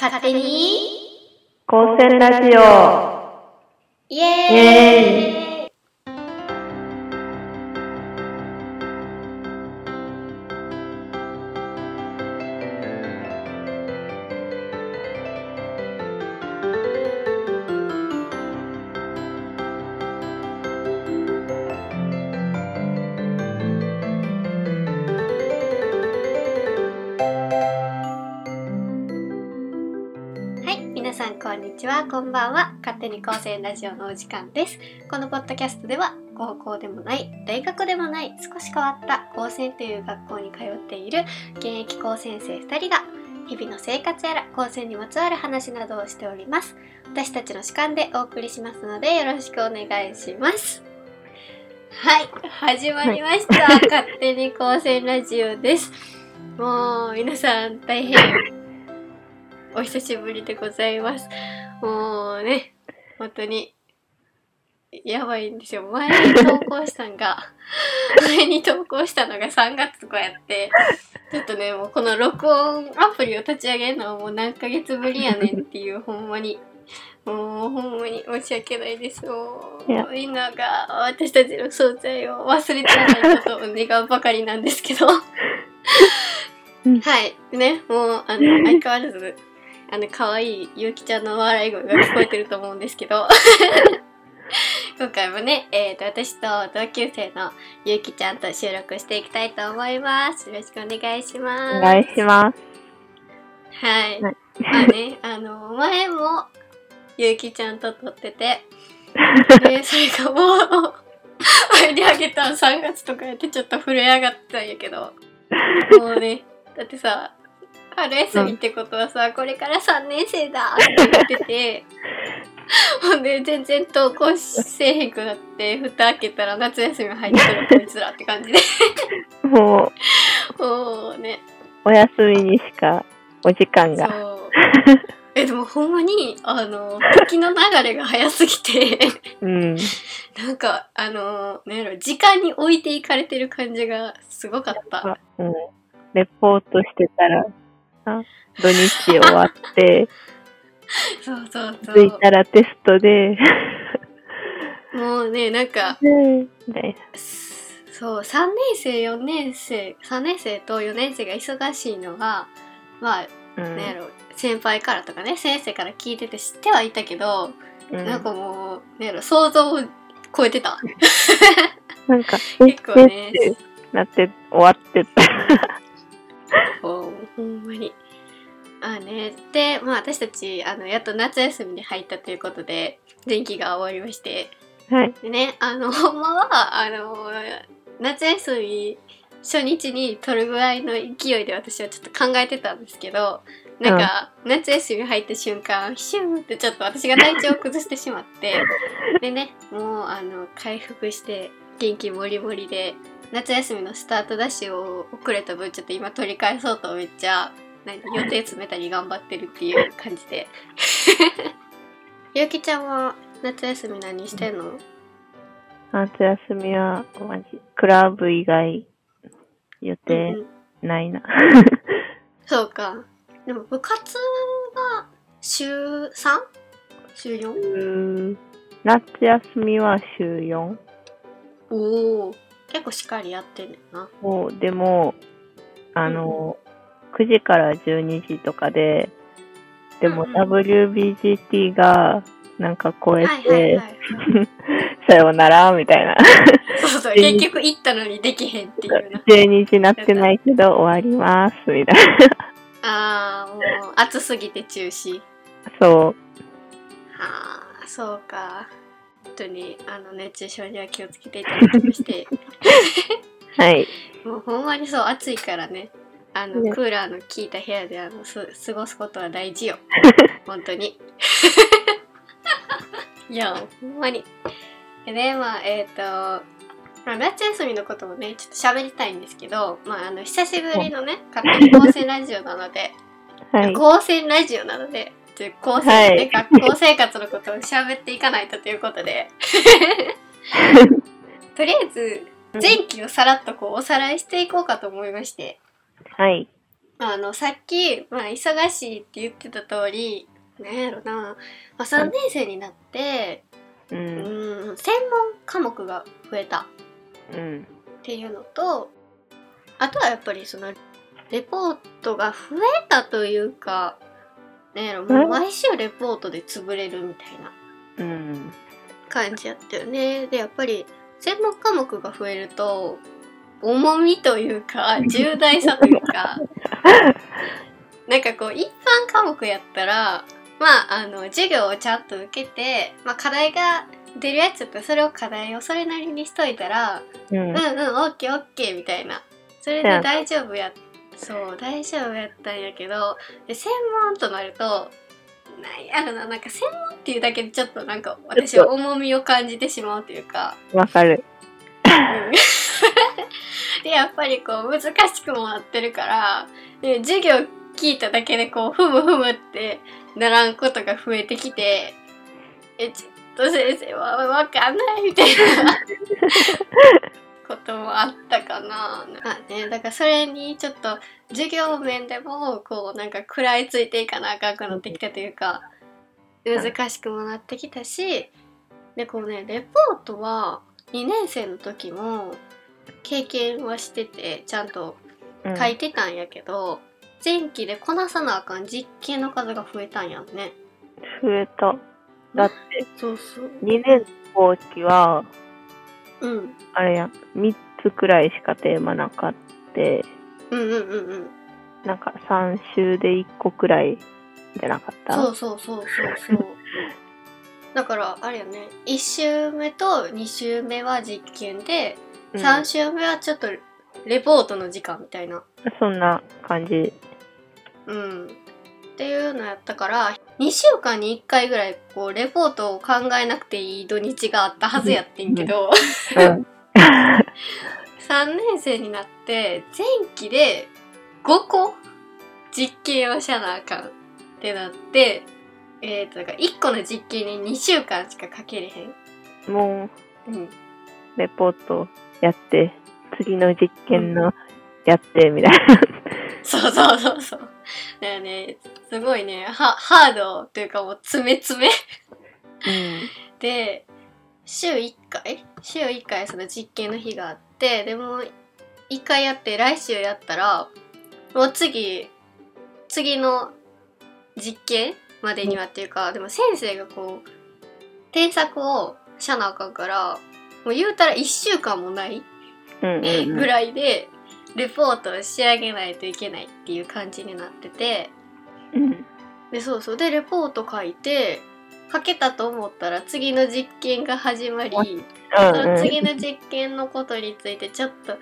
勝手に。高専ラジオ。イエーイは。勝手に高専ラジオのお時間です。このポッドキャストでは、高校でもない、大学でもない、少し変わった高専という学校に通っている現役高専生2人が、日々の生活やら高専にまつわる話などをしております。私たちの主観でお送りしますので、よろしくお願いします。はい、始まりました。勝手に高専ラジオです。もう、皆さん大変お久しぶりでございます。もうね、本当に、やばいんですよ。前に投稿したんが、前に投稿したのが3月とかやって、ちょっとね、もうこの録音アプリを立ち上げるのはもう何ヶ月ぶりやねんっていう、ほんまに。もうほんまに申し訳ないですよ。いやみんなが私たちの存在を忘れてないことを願うばかりなんですけど。うんはい。ね、もう、あの、相変わらず、あの、可愛いゆうきちゃんの笑い声が聞こえてると思うんですけど、今回もね、えっ、と、私と同級生のゆうきちゃんと収録していきたいと思います。よろしくお願いします。お願いします。はい。はいあね、あの、前も、ゆうきちゃんと撮ってて、で、それがもう、前にあげた3月とかやってちょっと震え上がったんやけど、もうね、だってさ、春休みってことはさ、これから3年生だって言ってて、ほんで全然登校せえへんくなって、蓋開けたら夏休み入ってるこいつらって感じで、もう、もうね、お休みにしかお時間が。え、でもほんまに、あの、時の流れが早すぎて、うん。なんか、あの、なんやろ、時間に置いていかれてる感じがすごかった。あうん。レポートしてたら、あ土日終わって、そうそうそ。着いうたらテストで、もうね、なんか、そう、3年生、4年生、3年生と4年生が忙しいのが、まあ、な。なんやろ、先輩からとかね、先生から聞いてて知ってはいたけど、うん。なんかもう、なんやろ、想像を超えてた。なんか、結構ねなって終わってた。ほんまに。あね、で、まあ私たち、あの、やっと夏休みに入ったということで、前期が終わりまして、はい。でね、あの、ほんまは、あの、夏休み初日に取るぐらいの勢いで私はちょっと考えてたんですけど、なんか、夏休み入った瞬間、ヒューってちょっと私が体調を崩してしまって、でね、もう、あの、回復して、元気もりもりで、夏休みのスタートダッシュを遅れた分、ちょっと今取り返そうとめっちゃ、何予定詰めたり頑張ってるっていう感じで。ゆうきちゃんは夏休み何してんの？夏休みは、マジ、クラブ以外、予うん定うんないな。そうか。でも部活が週 3? 週 4? うん夏休みは週 4? おお。結構しっかりやってんねんな。もう、でも、あの、9時から12時とかで、でもうんうん WBGT がなんか超えては、い。さよならみたいな。そうそう。結局行ったのにできへんっていうな。12時なってないけど終わります、みたいああ、もう暑すぎて中止。な。そう。ああ、そうか。本当に、あの、熱中症には気をつけていただきまして。はい。もうほんまにそう、暑いからね。あの、ねクーラーの効いた部屋であのす過ごすことは大事よ。本当に。いや、ほんまに。でね、まあ、えっ、と、まあ、夏休みのこともね、ちょっと喋りたいんですけど、まあ、あの、久しぶりのね、勝手に高専ラジオなので、はい。高専ラジオなので、ちょ高専のね、はい学校生活のことを喋っていかないとということで、とりあえず、前期をさらっとこうおさらいしていこうかと思いまして、はい。あのさっき、まあ、忙しいって言ってた通りなんやろな、まあ、3年生になってう。うんん専門科目が増えたうん。っていうのとあとはやっぱりそのレポートが増えたというかなんやろもう毎週レポートで潰れるみたいな。うん。感じやったよね。でやっぱり専門科目が増えると重みというか 重大さというか なんかこう一般科目やったらまああの授業をちゃんと受けて、まあ、課題が出るやつやったらそれを課題をそれなりにしといたらうん。うんうんオッケーオッケーみたいな。それで大丈夫やそう大丈夫やったんやけどで専門となるとなんやろななんか専門っていうだけでちょっとなんか私は重みを感じてしまうというか、わかる。うん。でやっぱりこう難しくもなってるからで授業聞いただけでこうふむふむってならんことが増えてきてえちょっと先生はわかんないみたいな こともあったかな。あね、だからそれにちょっと授業面でもこうなんか食らいついていかなあかんくなってきたというか難しくもなってきたしでこうねレポートは2年生の時も経験はしててちゃんとうん書いてたんやけど、前期でこなさなあかん実験の数が増えたんやんね。増えた。だって、そうそう。2年後期は、うん。あれや、3つくらいしかテーマなかって、うんうんうんうん。なんか3週で1個くらいじゃなかった？そうそうそうそうそう。だからあれよね1週目と2週目は実験で、うん3週目はちょっとレポートの時間みたいな。そんな感じ。うん。っていうのやったから2週間に1回ぐらいこうレポートを考えなくていい土日があったはずやってんけど、うん。3年生になって前期で5個実験をしゃなあかんってなってえっ、とだから1個の実験に2週間しかかけれへん。もうん。う、レポートやって、次の実験のやって、みたいな。そうそうそうそう。だからね、すごいね、はハードというかもう詰め詰め。で、週1回？週1回その実験の日があって、でも1回やって来週やったら、もう次、次の実験までにはっていうか、でも先生がこう、添削をしゃなあかんから、もう言うたら1週間もないうん。うんうん。ぐらいで、レポートを仕上げないといけないっていう感じになってて、うん。で、そうそう。で、レポート書いて、書けたと思ったら次の実験が始まり、その次の実験のことについてちょっと、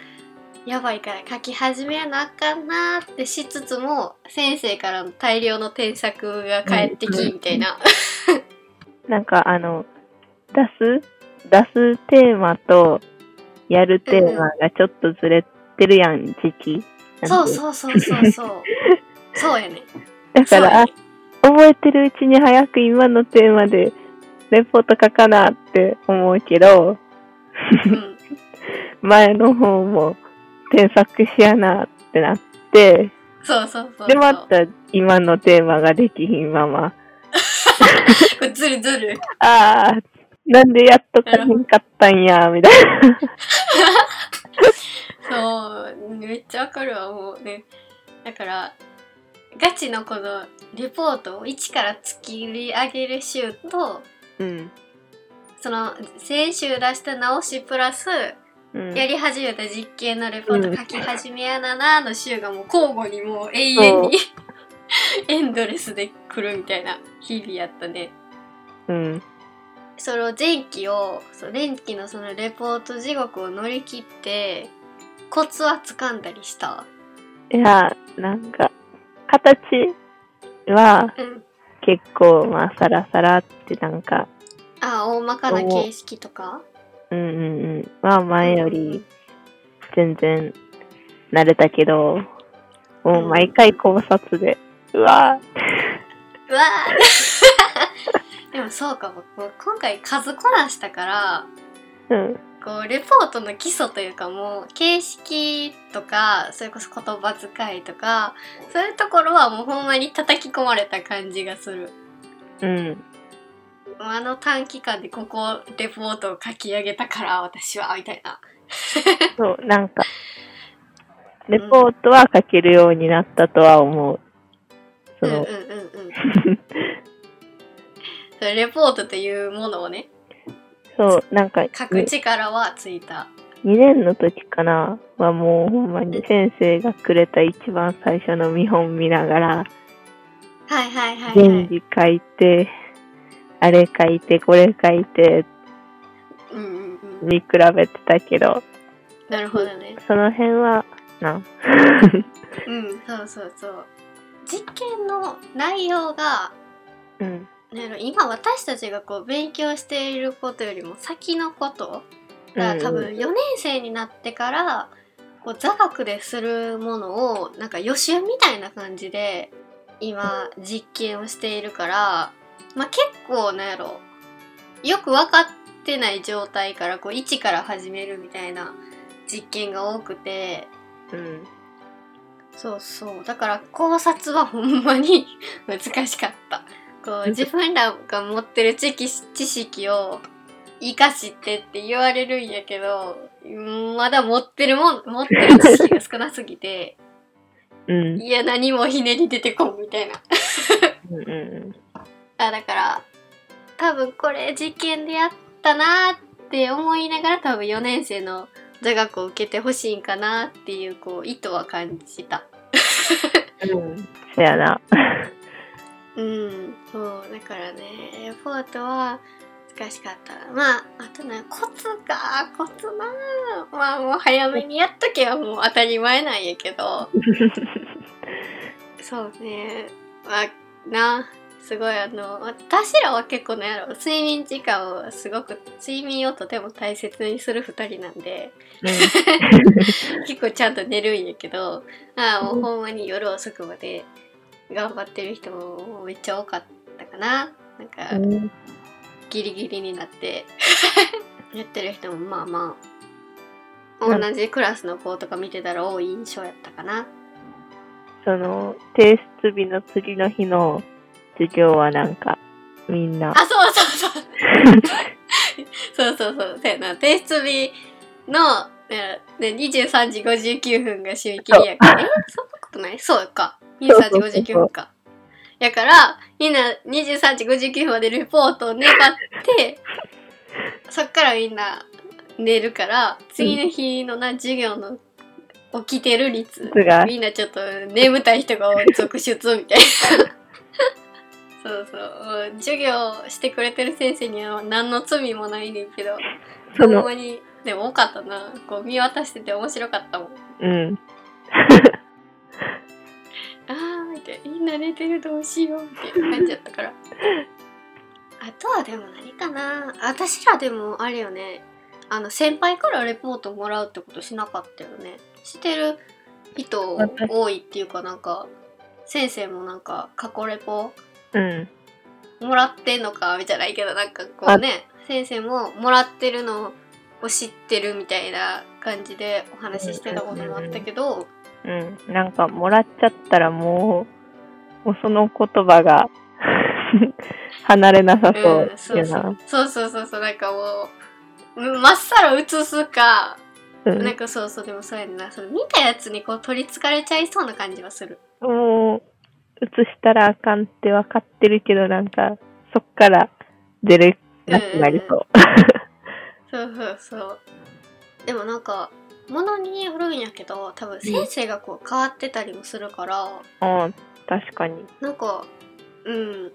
やばいから書き始めやなあかんなーってしつつも、先生からの大量の添削が返ってき、みたいな。なんかあの、出す、出すテーマと、やるテーマがちょっとずれてるやん、時期。そうそうそうそうそう。そうやね。だから、あそう覚えてるうちに早く今のテーマで、レポート書かなって思うけど、うん。前の方も添削しやなってなって、そうそうそう。で、また今のテーマができひんまま、ずるずる。ああ、なんでやっとかへんかったんや、みたいな。そう、めっちゃわかるわ、もうね。だから、ガチのこのレポートを一から作り上げる週と、うん。その先週出した直しプラス、うん。やり始めた実験のレポート書き始めやななの週がもう交互にもう永遠に エンドレスで来るみたいな日々やったね。うん。その前期を、そう前期のそのレポート地獄を乗り切って、コツは掴んだりした？いや、なんか、形はうん。結構、まあ、サラサラってなんか、あ、大まかな形式とか？うんうんうん。まあ、前より全然慣れたけど、もう毎回考察で、うわうわーでもそうかも。もう今回数こなしたから、ーうん。こうレポートの基礎というかもう形式とかそれこそ言葉遣いとかそういうところはもうほんまに叩き込まれた感じがするうん。あの短期間でここレポートを書き上げたから私はみたいなそう、なんか、レポートは書けるようになったとは思う。その、うんうんうんうん それレポートというものをねそう、なんか、書く力はついた。2年の時かな。はもうほんまに先生がくれた一番最初の見本見ながら、はいはいはいは字書いて、あれ書いて、これ書いて、うんうんうん。見比べてたけど、なるほどね。その辺は、な、うんそうそうそう。実験の内容がうん、今私たちがこう勉強していることよりも先のことが多分4年生になってからこう座学でするものをなんか予習みたいな感じで今実験をしているからまあ結構なんやろよく分かってない状態からこう一から始めるみたいな実験が多くてうん、そうそう。だから考察はほんまに 難しかったこう自分らが持ってる知識知識を生かしてって言われるんやけどうんまだ持ってるもん持ってる知識が少なすぎて うん、いや何もひねり出てこんみたいな。うん、うん、あだから多分これ実験でやったなーって思いながら多分4年生の座学を受けてほしいんかなっていうこう意図は感じた。うん、そやな。うん、そう、だからね、レポートは難しかった。まあ、あとね、コツか、コツなまあもう早めにやっとけばもう当たり前なんやけど、そうね、まあ、な、すごいあの、私らは結構ね、やろ。睡眠時間をすごく、睡眠をとても大切にする二人なんで、結構ちゃんと寝るんやけど、ああ、もうほんまに夜遅くまで頑張ってる人もめっちゃ多かったかな。なんか、うん、ギリギリになって、やってる人もまあまあ、うん同じクラスの子とか見てたら多い印象やったかな。その、提出日の次の日の授業はなんか、みんなあ、、そうそうそう。そうそうそう。そうやな。提出日の、ね、ね23時59分が締め切りやから。えそんなことない？そうか。23時59分か。やから、みんな23時59分までレポートを粘って、そっからみんな寝るから、次の日のな、授業の起きてる率がみんなちょっと眠たい人が続出みたいな。そうそう。授業してくれてる先生には何の罪もないねんけど、ほんその、まに、でも多かったな。こう見渡してて面白かったもん。うん、あーみたいな。みんな寝てるどうしようみたいな感じだったから。あとはでも何かな。私らでもあれよね。あの、先輩からレポートもらうってことしなかったよね。してる人多いっていうかなんか、先生もなんか過去レポうん、もらってんのかじゃないけどなんかこうね先生ももらってるのを知ってるみたいな感じでお話ししてたこともあったけど、うん。なんか、もらっちゃったらもう、もうその言葉が、離れなさうんそうそうそやなう。そうそうそうそうなんかもうまっさら映すか、うんなんかそうそうでもそうやんなその見たやつにこう取りつかれちゃいそうな感じはするもう、映したらあかんって分かってるけど、なんか、そっから出れなくなりそう。そうそうそうでもなんかものによるんやけど多分先生がこう変わってたりもするから、うん、確かに。なんか、うん。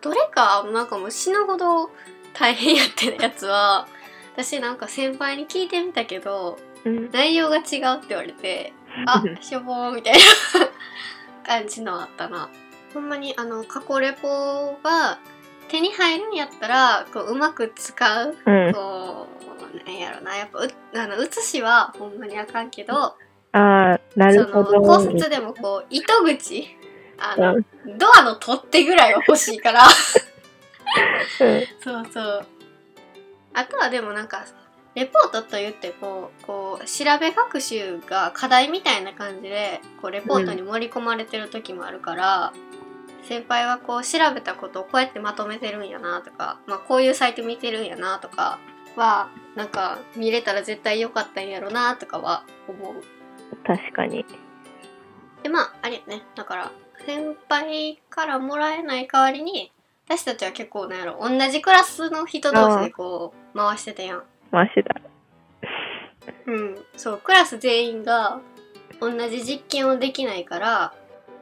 どれか、なんかもう死ぬほど大変やってるやつは、私なんか先輩に聞いてみたけど、うん。内容が違うって言われて、あ、しょぼーみたいな 感じのあったな。ほんまにあの、過去レポが手に入るんやったら、こう、うまく使う。うん。こう、なんやろな。やっぱう、あの、写しはほんまにあかんけど、ああ、なそるほど。の考察でもこう糸口あの、うんドアの取っ手ぐらいは欲しいから うんそうそうあとはでもなんかレポートと言ってこうこう調べ学習が課題みたいな感じでこうレポートに盛り込まれてる時もあるから、先輩はこう調べたことをこうやってまとめてるんやなとか、まあ、こういうサイト見てるんやなとかはなんか見れたら絶対良かったんやろなとかは思う。確かに。でまああれよねだから先輩からもらえない代わりに私たちは結構なんやろ同じクラスの人同士でこう回してたやん。マシだ。うん、そうクラス全員が同じ実験をできないから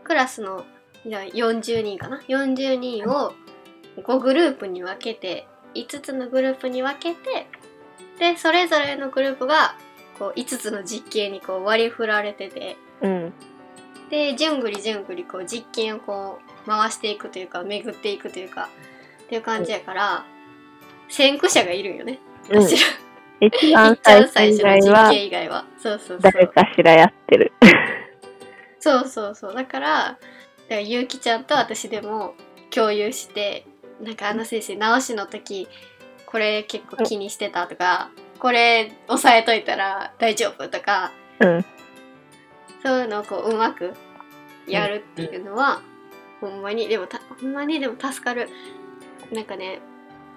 クラスのじゃあ40人かな？40人を5グループに分けて5つのグループに分けてでそれぞれのグループがこう5つの実験にこう割り振られててうん。で順繰り順繰りこう実験をこう回していくというか巡っていくというかっていう感じやから先駆者がいるんよね。一番最初の実験以外は。そうそうそう。誰かしらやってる。そうそうそう。だから、だからゆうきちゃんと私でも共有して、なんかあの先生直しの時、これ結構気にしてたとか、これ押さえといたら大丈夫とか、うん。そういうのをこううまくやるっていうのは、ほんまに、でもた、ほんまにでも助かる。なんかね、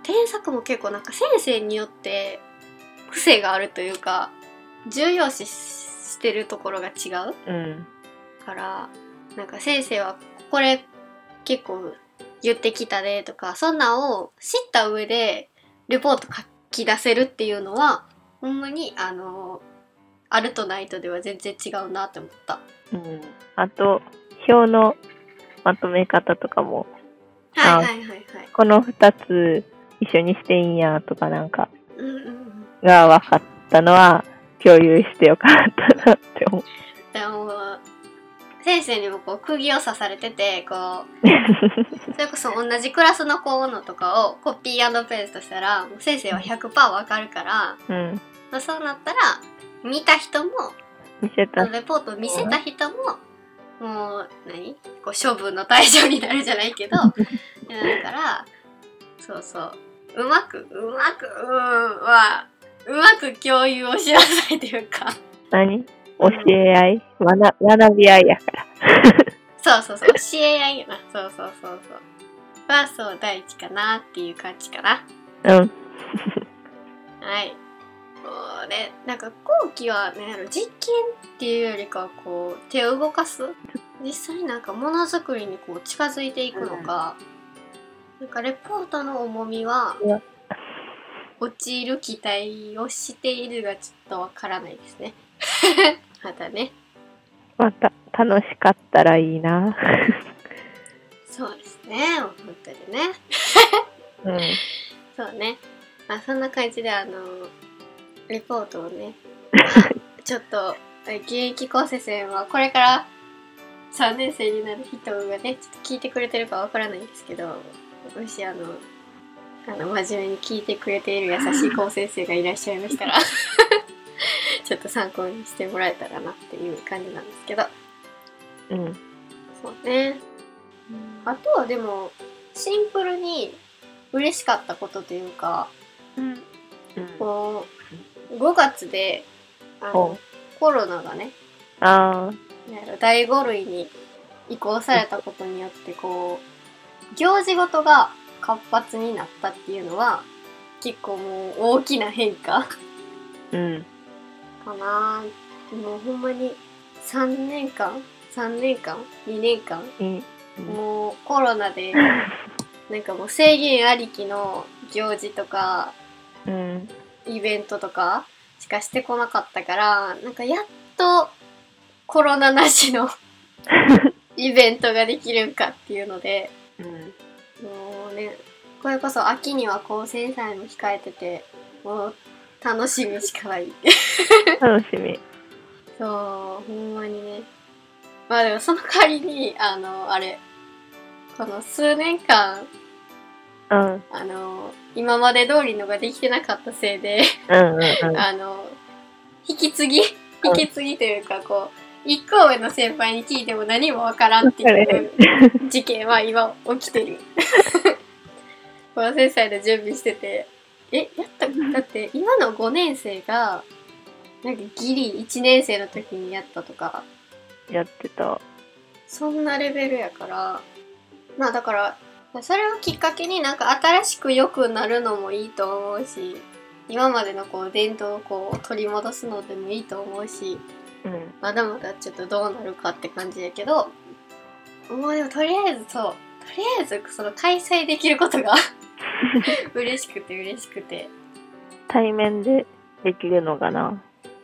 添削も結構なんか先生によって癖があるというか、重要視してるところが違ううん。から、なんか先生はこれ結構言ってきたでとか、そんなんを知った上でレポート書き出せるっていうのは、ほんまにあの、あるとないとでは全然違うなって思った。うん。あと、表のまとめ方とかも、あはいはいはいはい。この二つ一緒にしていいんやとかなんかうんうんうん。が分かったのは共有してよかったなって思う。でも先生にもこう釘を刺されててこう それこそ同じクラスの子のとかをコピーペーストしたらもう先生は100%わかるから、うん。まあ、そうなったら見た人も見せた。レポートを見せた人ももう何？こう処分の対象になるじゃないけど だからそうそううまくうまくうんはうまく共有をしなさいというか。何？教え合い学学び合いやから。そうそうそう、教え合いよな。そうそうそうそう。は、そう、第一かなっていう感じかな。うん。はい。もうね、なんか後期はね、実験っていうよりかはこう、手を動かす。実際になんかものづくりにこう近づいていくのか、なんかレポートの重みはうわ、陥る期待をしているがちょっとわからないですね。またね。また楽しかったらいいな。そうですね、本当にね。うん。そうね。まあそんな感じであのレポートをね、ちょっと現役高生生はこれから3年生になる人がね、ちょっと聞いてくれてるかわからないんですけど、もしあの、あの真面目に聞いてくれている優しい高先生がいらっしゃいましたら、ちょっと参考にしてもらえたらなっていう感じなんですけど、うん。そうね。あとはでも、シンプルに嬉しかったことというか、うん。こう5月であほのコロナがねああ。なんやろ第5類に移行されたことによってこう行事ごとが活発になったっていうのは結構もう大きな変化うん。かなもうほんまに3年間3年間2年間いい。もうコロナで なんかもう制限ありきの行事とかうん。イベントとかしかしてこなかったからなんかやっとコロナなしの イベントができるんかっていうのでうん。もうねこれこそ秋には高専祭も控えててもう楽しみしかない楽しみ。そうほんまにねまあでもその代わりにあのあれこの数年間うん。あの今まで通りのができてなかったせいでうんうんうん。あの、引き継ぎ引き継ぎというか、こう、一個上の先輩に聞いても何もわからんっていう事件は今起きてる。この先生で準備してて、えやっただって今の5年生がなんかギリ1年生の時にやったとかやってた。そんなレベルやからまあだからそれをきっかけになんか新しく良くなるのもいいと思うし今までのこう伝統をこう取り戻すのでもいいと思うしうん。まだまだちょっとどうなるかって感じやけどもうでもとりあえずそうとりあえずその開催できることが 嬉しくて嬉しくて対面でできるのかな？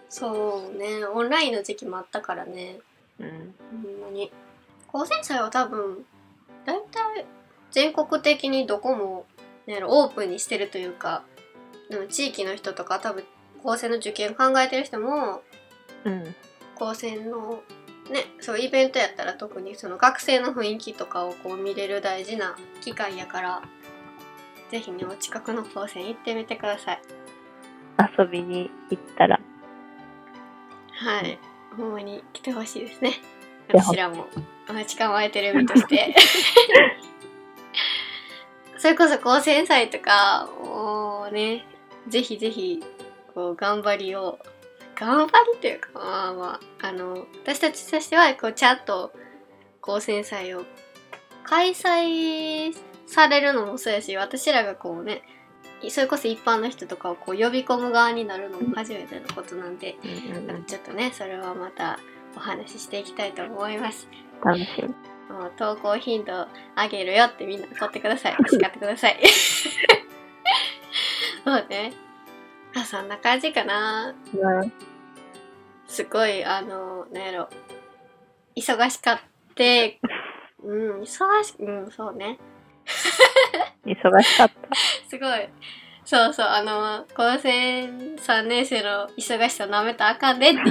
そうねオンラインの時期もあったからねうん。ほんまに高専祭は多分大体全国的にどこも、ね、オープンにしてるというかでも地域の人とか多分高専の受験考えてる人もうん。高専のねそうイベントやったら特にその学生の雰囲気とかをこう見れる大事な機会やからぜひねお近くの高専行ってみてください。遊びに行ったら。はい。ほんまに来てほしいですね。私らも。待ち構えてる身として。それこそ高専祭とかもうねぜひぜひこう頑張りを頑張りというかまあまああの私たちとしてはこうちゃんと高専祭を開催されるのもそうやし私らがこうねそれこそ一般の人とかをこう呼び込む側になるのも初めてのことなんでうんうんうん。ちょっとねそれはまたお話ししていきたいと思います。楽しみ。もう投稿頻度上げるよってみんな取ってください。叱ってください。そうねあそんな感じかな。うん。すごいあのなんやろ。忙しかってうん忙しうんそうね 忙しかった。すごいそうそうあの高専3年生の忙しさなめたらあかんでっていう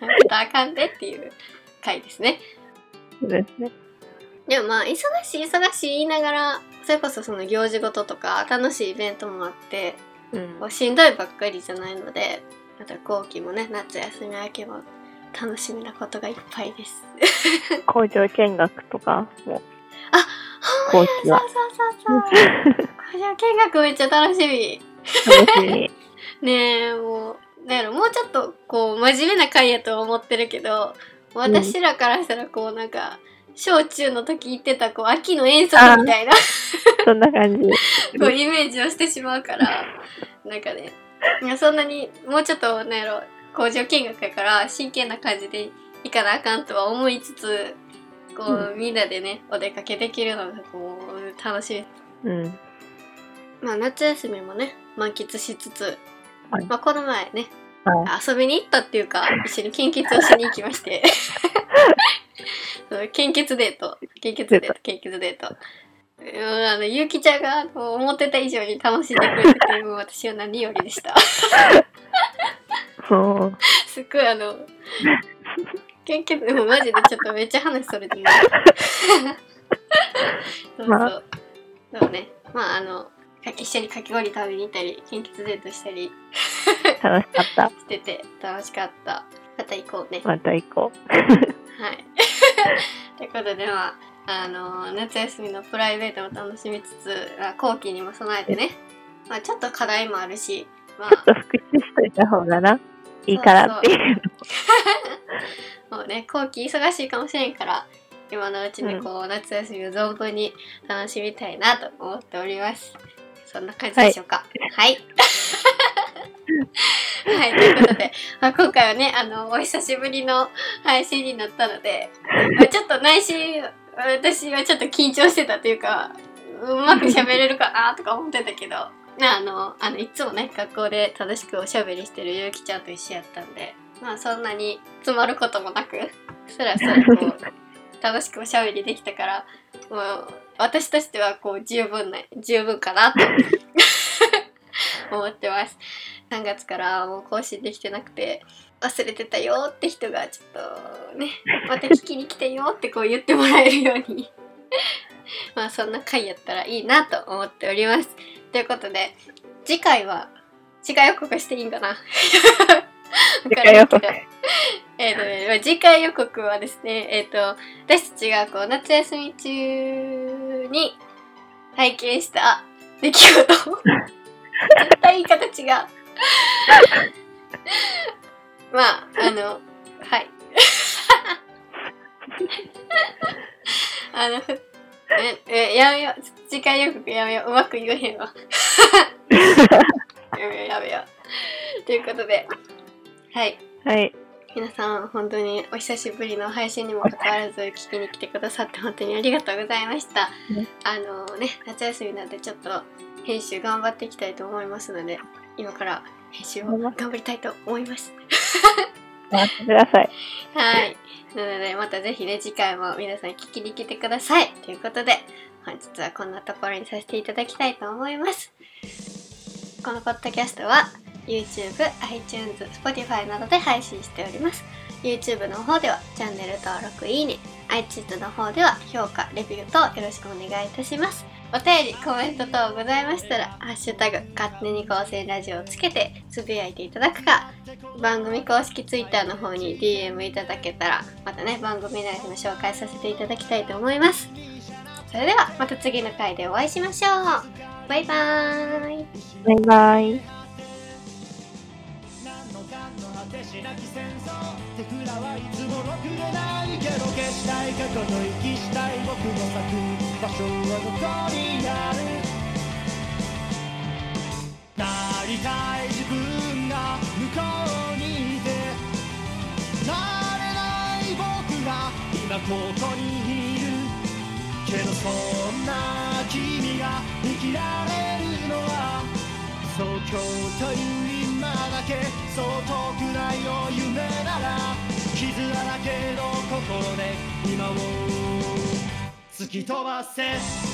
なめたらあかんでっていう回ですねそうですね。でもまあ忙しい忙しい言いながらそれこそその行事事とか楽しいイベントもあってうんこうしんどいばっかりじゃないのでまた後期もね夏休み明けも楽しみなことがいっぱいです。工場見学とかも。ほんまや後期はそうそうそうそう工場見学めっちゃ楽しみ。楽しみ。ねえもうだからもうちょっとこう真面目な回やと思ってるけど私らからしたらこうなんか小中の時行ってたこう秋の遠足みたいなそんな感じ。こうイメージをしてしまうからなんかねいやそんなにもうちょっとなんやろ工場見学やから真剣な感じで行かなあかんとは思いつつこう、みんなでねお出かけできるのがこう楽しみうん。まあ夏休みもね満喫しつつ、はい。まあ、この前ねは遊びに行ったっていうか一緒に献血をしに行きまして。献血デート。献血デート献血デート。うんあのゆうきちゃんが思ってた以上に楽しんでくれててもう私は何よりでした。そう。すっごいあの献血でもマジでちょっとめっちゃ話それてる そうそう、まそうねまああのか一緒にかき氷食べに行ったり献血デートしたり楽しかった。してて楽しかったまた行こうねまた行こはい。ということで、まあ、あの夏休みのプライベートも楽しみつつ、あ後期にも備えてね、まあ、ちょっと課題もあるし、まう。ちょっと復習しといた方がな。いいからっていう。あ、もうね、後期忙しいかもしれんから、今のうちにこう、夏休みを存分に楽しみたいなと思っております。そんな感じでしょうか。はい。はい、ということで、まあ、今回はね、あの、お久しぶりの配信になったので、まあちょっと内心、私はちょっと緊張してたというか、うまく喋れるかなとか思ってたけど、まああの、あの、いつもね、学校で正しくおしゃべりしてるゆうきちゃんと一緒やったんで、まあそんなに詰まることもなく、そらそらこう、楽しくおしゃべりできたから、もう、私としてはこう、十分な、十分かなと 思ってます。3月からもう更新できてなくて、忘れてたよって人がちょっとね、また聞きに来てよってこう言ってもらえるように、まあそんな回やったらいいなと思っております。ということで、次回は、次回予告していいんかな？から えっとね、まあ次回予告はですね、えっ、と、私たちがこう夏休み中に体験した出来事 絶対言い方違う。まあ、あの、はい。あの、ふえ、え、やめよう。次回予告やめよう。うまく言えへんわ。やめよう、やめよう。ということで、はい。はい。皆さん、本当にお久しぶりの配信にもかかわらず聞きに来てくださって本当にありがとうございました。ねあのね、夏休みなんでちょっと編集頑張っていきたいと思いますので、今から編集を頑張りたいと思います。待ってください。はい。なので、またぜひね、次回も皆さん聞きに来てください。ということで、本日はこんなところにさせていただきたいと思います。このポッドキャストは YouTube、iTunes、Spotify などで配信しております。YouTube の方ではチャンネル登録、いいね、iTunes の方では評価、レビューとよろしくお願いいたします。お便り、コメント等ございましたら、ハッシュタグ、勝手に高専ラジオをつけてつぶやいていただくか、番組公式 Twitter の方に DM いただけたら、またね、番組内でも紹介させていただきたいと思います。それでは、また次の回でお会いしましょう。バイバーイ。バイバイ。のかの果てしなき戦争手札はいつもろくでないけど消したい過去の息したい僕の咲く場所はどこにあるなりたい自分が向こうにいてなれない僕が今ここにいるけどそんな君が生きられるそう今日という今だけそう遠くないよ夢なら傷だらけの心で今を突き飛ばせ。